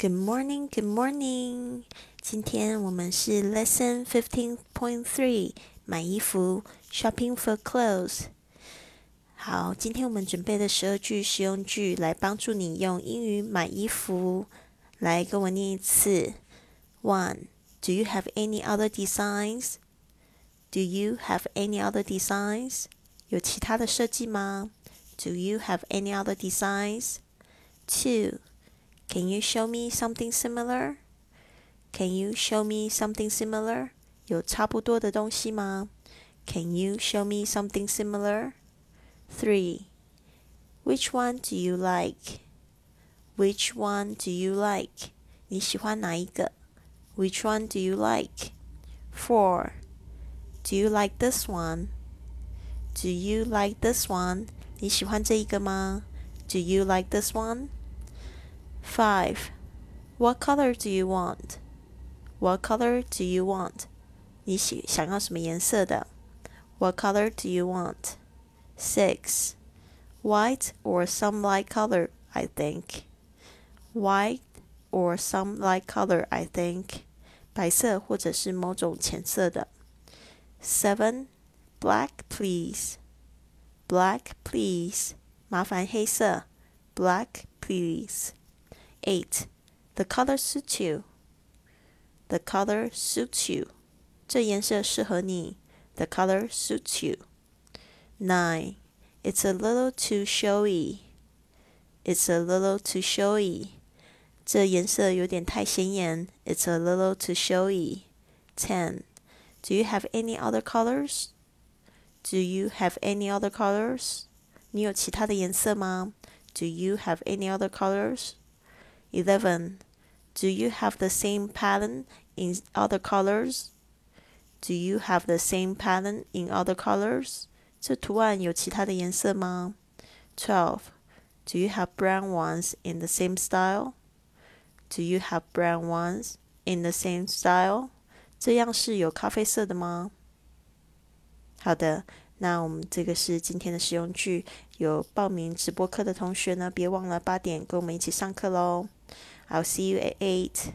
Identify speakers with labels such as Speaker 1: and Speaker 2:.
Speaker 1: Good morning, good morning. 今天我们是 Lesson Fifteen Point Three，买衣服，Shopping for clothes。好，今天我们准备的十二句实用句，来帮助你用英语买衣服。来跟我念一次。One, Do you have any other designs? Do you have any other designs? 有其他的设计吗？Do you have any other designs? Two. Can you show me something similar? Can you show me something similar? 有差不多的东西吗？Can you show me something similar? Three. Which one do you like? Which one do you like? 你喜欢哪一个？Which one do you like? Four. Do you like this one? Do you like this one? 你喜欢这一个吗？Do you like this one? Five. What color do you want? What color do you want? 你喜想要什么颜色的？What color do you want? Six. White or some light color, I think. White or some light color, I think. 白色或者是某种浅色的。Seven. Black, please. Black, please. 麻烦黑色。Black, please. 8. The color suits you. The color suits you. 这颜色适合你。The color suits you. 9. It's a little too showy. It's a little too showy. 这颜色有点太显眼。It's a little too showy. 10. Do you have any other colors? Do you have any other colors? 你有其他的颜色吗？Do you have any other colors? 11. Do you have the same pattern in other colors? Do you have the same pattern in other colors? 12. Do you have brown ones in the same style? Do you have brown ones in the same style? 这样式有咖啡色的吗？好的，那我们这个是今天的实用句。有报名直播课的同学呢，别忘了八点跟我们一起上课喽。I'll see you at eight.